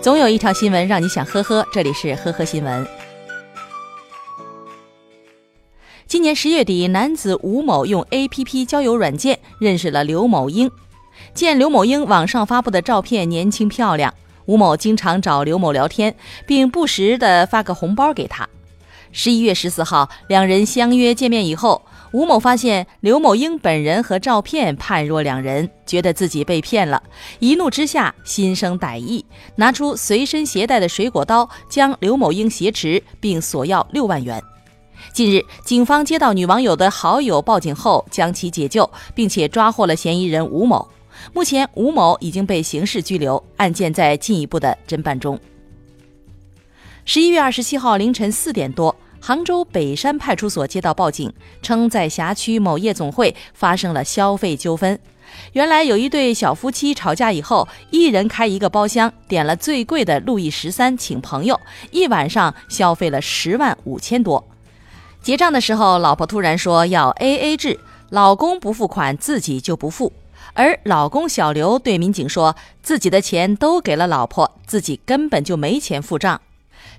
总有一条新闻让你想呵呵，这里是呵呵新闻。今年十月底，男子吴某用 A.P.P 交友软件认识了刘某英。见刘某英网上发布的照片年轻漂亮，吴某经常找刘某聊天，并不时的发个红包给他。十一月十四号，两人相约见面以后，吴某发现刘某英本人和照片判若两人，觉得自己被骗了，一怒之下心生歹意，拿出随身携带的水果刀将刘某英挟持，并索要六万元。近日，警方接到女网友的好友报警后，将其解救，并且抓获了嫌疑人吴某。目前，吴某已经被刑事拘留，案件在进一步的侦办中。十一月二十七号凌晨四点多。杭州北山派出所接到报警，称在辖区某夜总会发生了消费纠纷。原来有一对小夫妻吵架以后，一人开一个包厢，点了最贵的路易十三，请朋友一晚上消费了十万五千多。结账的时候，老婆突然说要 A A 制，老公不付款自己就不付。而老公小刘对民警说，自己的钱都给了老婆，自己根本就没钱付账。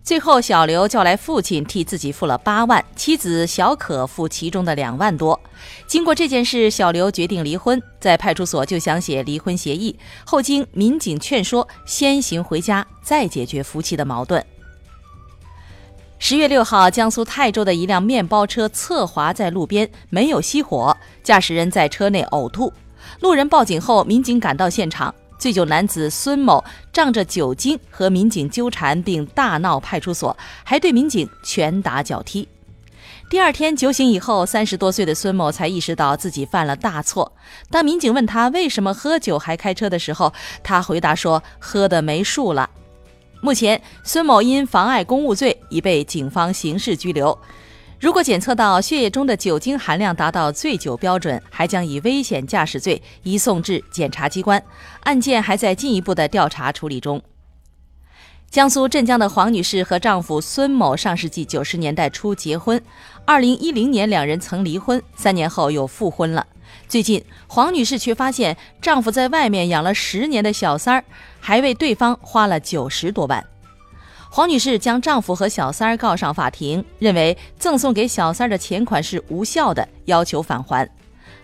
最后，小刘叫来父亲替自己付了八万，妻子小可付其中的两万多。经过这件事，小刘决定离婚，在派出所就想写离婚协议。后经民警劝说，先行回家，再解决夫妻的矛盾。十月六号，江苏泰州的一辆面包车侧滑在路边，没有熄火，驾驶人在车内呕吐。路人报警后，民警赶到现场。醉酒男子孙某仗着酒精和民警纠缠，并大闹派出所，还对民警拳打脚踢。第二天酒醒以后，三十多岁的孙某才意识到自己犯了大错。当民警问他为什么喝酒还开车的时候，他回答说：“喝的没数了。”目前，孙某因妨碍公务罪已被警方刑事拘留。如果检测到血液中的酒精含量达到醉酒标准，还将以危险驾驶罪移送至检察机关。案件还在进一步的调查处理中。江苏镇江的黄女士和丈夫孙某上世纪九十年代初结婚，二零一零年两人曾离婚，三年后又复婚了。最近，黄女士却发现丈夫在外面养了十年的小三儿，还为对方花了九十多万。黄女士将丈夫和小三儿告上法庭，认为赠送给小三儿的钱款是无效的，要求返还。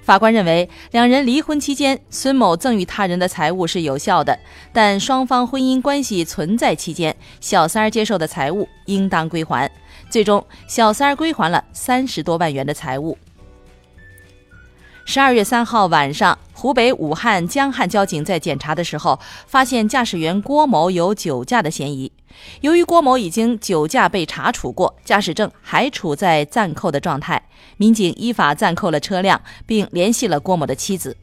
法官认为，两人离婚期间，孙某赠与他人的财物是有效的，但双方婚姻关系存在期间，小三儿接受的财物应当归还。最终，小三儿归还了三十多万元的财物。十二月三号晚上，湖北武汉江汉交警在检查的时候，发现驾驶员郭某有酒驾的嫌疑。由于郭某已经酒驾被查处过，驾驶证还处在暂扣的状态，民警依法暂扣了车辆，并联系了郭某的妻子。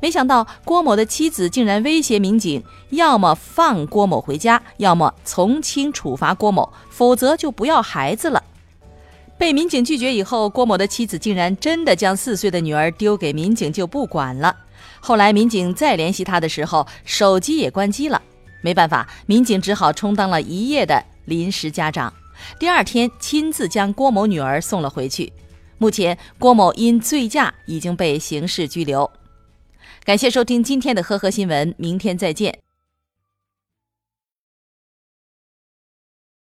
没想到，郭某的妻子竟然威胁民警，要么放郭某回家，要么从轻处罚郭某，否则就不要孩子了。被民警拒绝以后，郭某的妻子竟然真的将四岁的女儿丢给民警就不管了。后来民警再联系他的时候，手机也关机了。没办法，民警只好充当了一夜的临时家长。第二天亲自将郭某女儿送了回去。目前，郭某因醉驾已经被刑事拘留。感谢收听今天的呵呵新闻，明天再见。